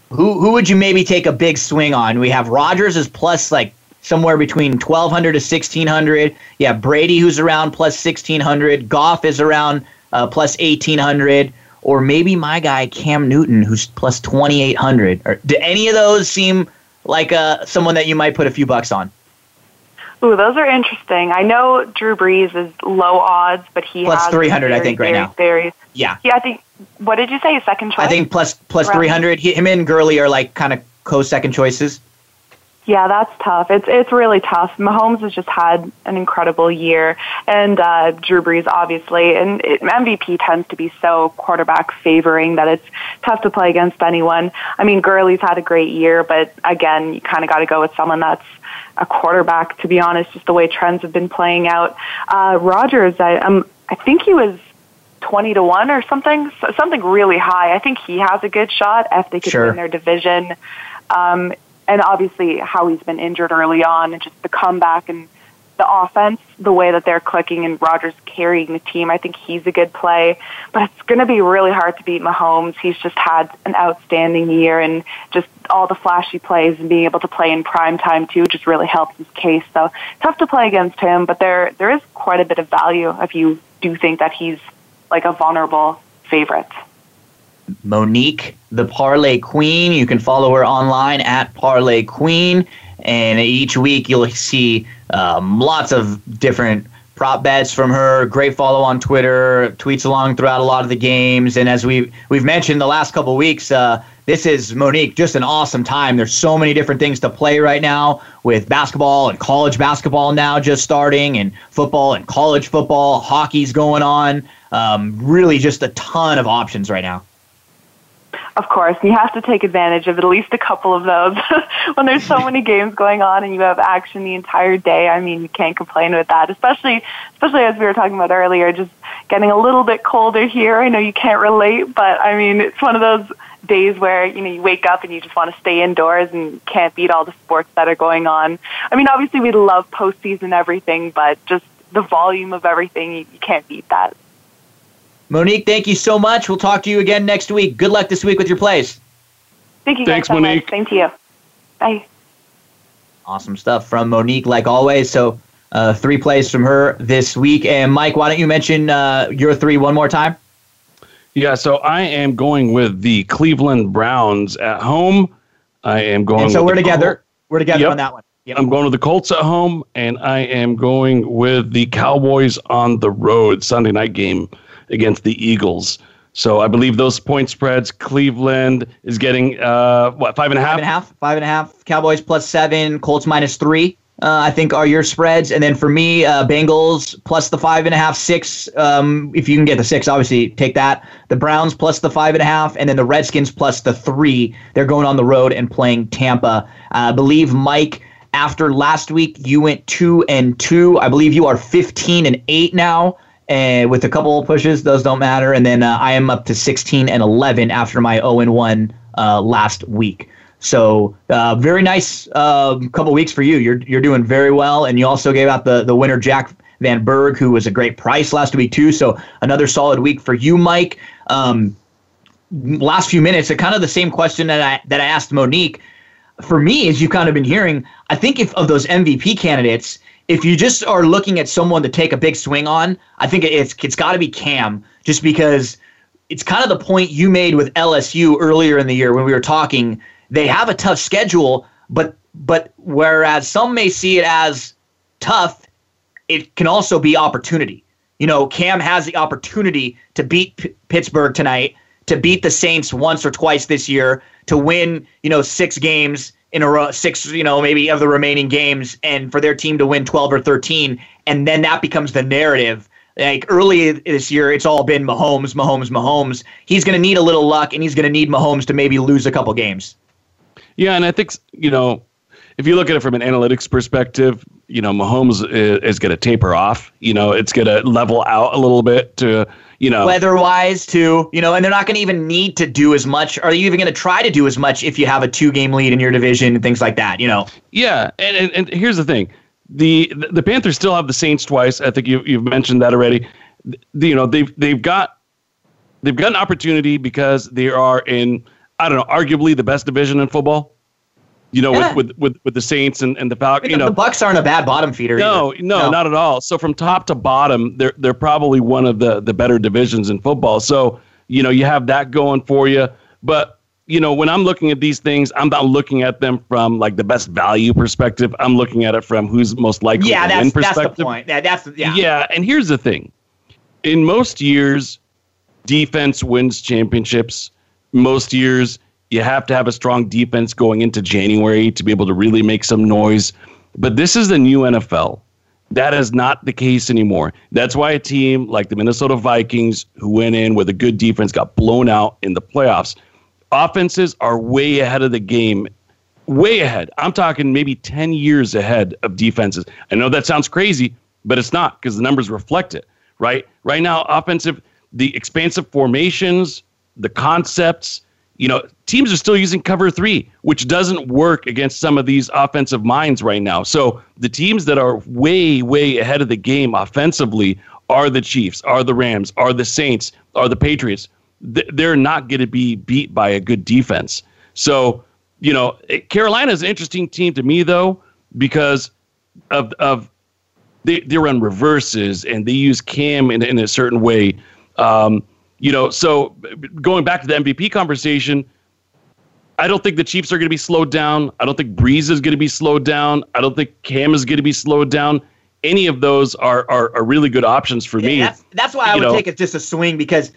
who who would you maybe take a big swing on? We have Rodgers is plus like somewhere between 1200 to 1600 yeah Brady who's around plus 1600 Goff is around uh, plus 1800 or maybe my guy Cam Newton who's plus 2800 or do any of those seem like uh, someone that you might put a few bucks on Ooh, those are interesting. I know Drew Brees is low odds, but he plus has three hundred. I think right very, now. Very, yeah. Yeah, I think. What did you say? Second choice. I think plus plus three hundred. Him and Gurley are like kind of co-second choices. Yeah, that's tough. It's it's really tough. Mahomes has just had an incredible year, and uh, Drew Brees obviously, and it, MVP tends to be so quarterback favoring that it's tough to play against anyone. I mean, Gurley's had a great year, but again, you kind of got to go with someone that's a quarterback. To be honest, just the way trends have been playing out. Uh, Rodgers, I um, I think he was 20 to 1 or something, something really high. I think he has a good shot if they could sure. win their division. Um, and obviously how he's been injured early on and just the comeback and the offense, the way that they're clicking and Rodgers carrying the team, I think he's a good play. But it's going to be really hard to beat Mahomes. He's just had an outstanding year and just all the flashy plays and being able to play in prime time too just really helps his case. So tough to play against him, but there there is quite a bit of value if you do think that he's like a vulnerable favorite. Monique, the Parlay Queen. You can follow her online at Parlay Queen. And each week you'll see um, lots of different prop bets from her. Great follow on Twitter, tweets along throughout a lot of the games. And as we we've mentioned the last couple weeks, uh, this is Monique, just an awesome time. There's so many different things to play right now with basketball and college basketball now just starting, and football and college football, hockey's going on. Um, really, just a ton of options right now. Of course, you have to take advantage of at least a couple of those when there's so many games going on and you have action the entire day. I mean, you can't complain with that, especially especially as we were talking about earlier, just getting a little bit colder here. I know you can't relate, but I mean, it's one of those days where you know you wake up and you just want to stay indoors and can't beat all the sports that are going on. I mean, obviously we love postseason everything, but just the volume of everything, you, you can't beat that. Monique, thank you so much. We'll talk to you again next week. Good luck this week with your plays. Thank you Thanks, guys so Monique. much. Thank you. Bye. Awesome stuff from Monique, like always. So, uh, three plays from her this week. And Mike, why don't you mention uh, your three one more time? Yeah, so I am going with the Cleveland Browns at home. I am going. And so with we're the together. Col- We're together Yep. on that one. Yep. I'm going to the Colts at home, and I am going with the Cowboys on the road Sunday night game against the Eagles. So I believe those point spreads. Cleveland is getting uh, what five and a half. Five and a half. Five and a half. Cowboys plus seven. Colts minus three. Uh, I think are your spreads. And then for me, uh, Bengals plus the five and a half, six. Um, if you can get the six, obviously take that. The Browns plus the five and a half, and then the Redskins plus the three. They're going on the road and playing Tampa. Uh, I believe Mike. After last week, you went two and two. I believe you are fifteen and eight now and with a couple pushes, those don't matter. And then uh, I am up to 16 and 11 after my 0 and 1 uh, last week. So uh, very nice um, couple weeks for you. You're you're doing very well, and you also gave out the the winner Jack Van Berg, who was a great price last week too. So another solid week for you, Mike. Um, last few minutes, kind of the same question that I that I asked Monique. For me, as you've kind of been hearing, I think if of those MVP candidates, if you just are looking at someone to take a big swing on, I think it's it's got to be Cam, just because it's kind of the point you made with LSU earlier in the year when we were talking. They have a tough schedule, but but whereas some may see it as tough, it can also be opportunity. You know, Cam has the opportunity to beat P- Pittsburgh tonight, to beat the Saints once or twice this year, to win, you know, six games in a row, six, you know, maybe of the remaining games, and for their team to win 12 or 13. And then that becomes the narrative. Like early this year, it's all been Mahomes, Mahomes, Mahomes. He's going to need a little luck, and he's going to need Mahomes to maybe lose a couple games. Yeah, and I think you know, if you look at it from an analytics perspective, you know, Mahomes is, is going to taper off. You know, it's going to level out a little bit to you know weather-wise too. You know, and they're not going to even need to do as much. Are you even going to try to do as much if you have a two-game lead in your division and things like that? You know. Yeah, and, and, and here's the thing: the the Panthers still have the Saints twice. I think you you've mentioned that already. The, you know they've they've got they've got an opportunity because they are in I don't know arguably the best division in football. You know, Yeah. with, with with with the Saints and, and the Falcons. You know, the Bucs aren't a bad bottom feeder. no, either. no, not at all. So from top to bottom, they're they're probably one of the the better divisions in football. So you know you have that going for you. But you know when I'm looking at these things, I'm not looking at them from like the best value perspective. I'm looking at it from who's most likely Yeah, to win that's that's the point. Yeah, that's yeah. Yeah, and here's the thing. In most years, defense wins championships. Most years, you have to have a strong defense going into January to be able to really make some noise. But this is the new NFL. That is not the case anymore. That's why a team like the Minnesota Vikings, who went in with a good defense, got blown out in the playoffs. Offenses are way ahead of the game way ahead. I'm talking maybe 10 years ahead of defenses. I know that sounds crazy, but it's not because the numbers reflect it, right? Right now, offensive, the expansive formations, the concepts, you know, teams are still using cover three, which doesn't work against some of these offensive minds right now. So the teams that are way, way ahead of the game offensively are the Chiefs, are the Rams, are the Saints, are the Patriots. They're not going to be beat by a good defense. So, you know, Carolina is an interesting team to me, though, because of, of they, they run reverses and they use Cam in, in a certain way. Um, you know, so going back to the MVP conversation, I don't think the Chiefs are going to be slowed down. I don't think Brees is going to be slowed down. I don't think Cam is going to be slowed down. Any of those are are, are really good options for me. That's, that's why I would know. take it just a swing because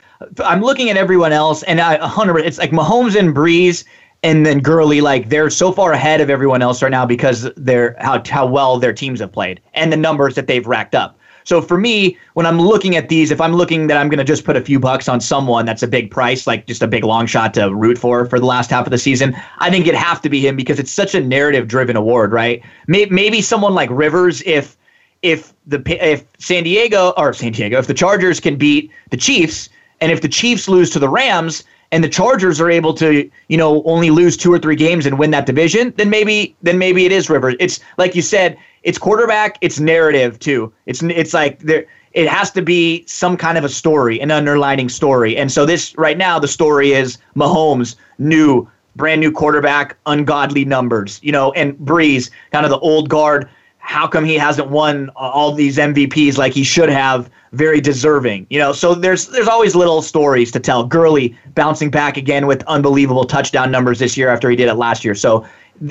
I'm looking at everyone else and I 100. It's like Mahomes and Brees and then Gurley. Like they're so far ahead of everyone else right now because they're how how well their teams have played and the numbers that they've racked up. So for me, when I'm looking at these, if I'm looking that I'm going to just put a few bucks on someone that's a big price, like just a big long shot to root for for the last half of the season, I think it'd have to be him because it's such a narrative driven award, right? Maybe someone like Rivers, if if the if San Diego or San Diego, if the Chargers can beat the Chiefs, and if the Chiefs lose to the Rams, and the Chargers are able to, you know, only lose two or three games and win that division, then maybe then maybe it is Rivers. It's like you said, it's quarterback, it's narrative too. It's it's like there it has to be some kind of a story, an underlining story. And so this right now the story is Mahomes, new brand new quarterback, ungodly numbers, you know, and Brees, kind of the old guard. How come he hasn't won all these MVPs like he should have? Very deserving, you know. So there's there's always little stories to tell. Gurley bouncing back again with unbelievable touchdown numbers this year after he did it last year. So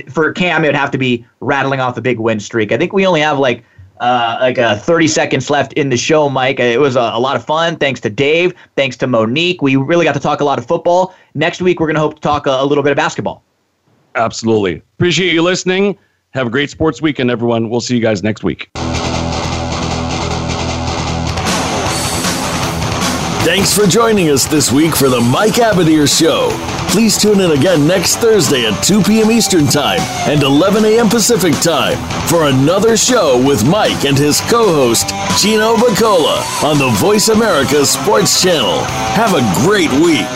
for Cam, it would have to be rattling off a big win streak. I think we only have like uh, like uh, 30 seconds left in the show, Mike. It was a, a, lot of fun. Thanks to Dave. Thanks to Monique. We really got to talk a lot of football. Next week, we're going to hope to talk a, a little bit of basketball. Absolutely. Appreciate you listening. Have a great sports weekend, everyone. We'll see you guys next week. Thanks for joining us this week for the Mike Abadir Show. Please tune in again next Thursday at 2 p.m. Eastern Time and 11 a.m. Pacific Time for another show with Mike and his co host, Gino Bacola, on the Voice America Sports Channel. Have a great week.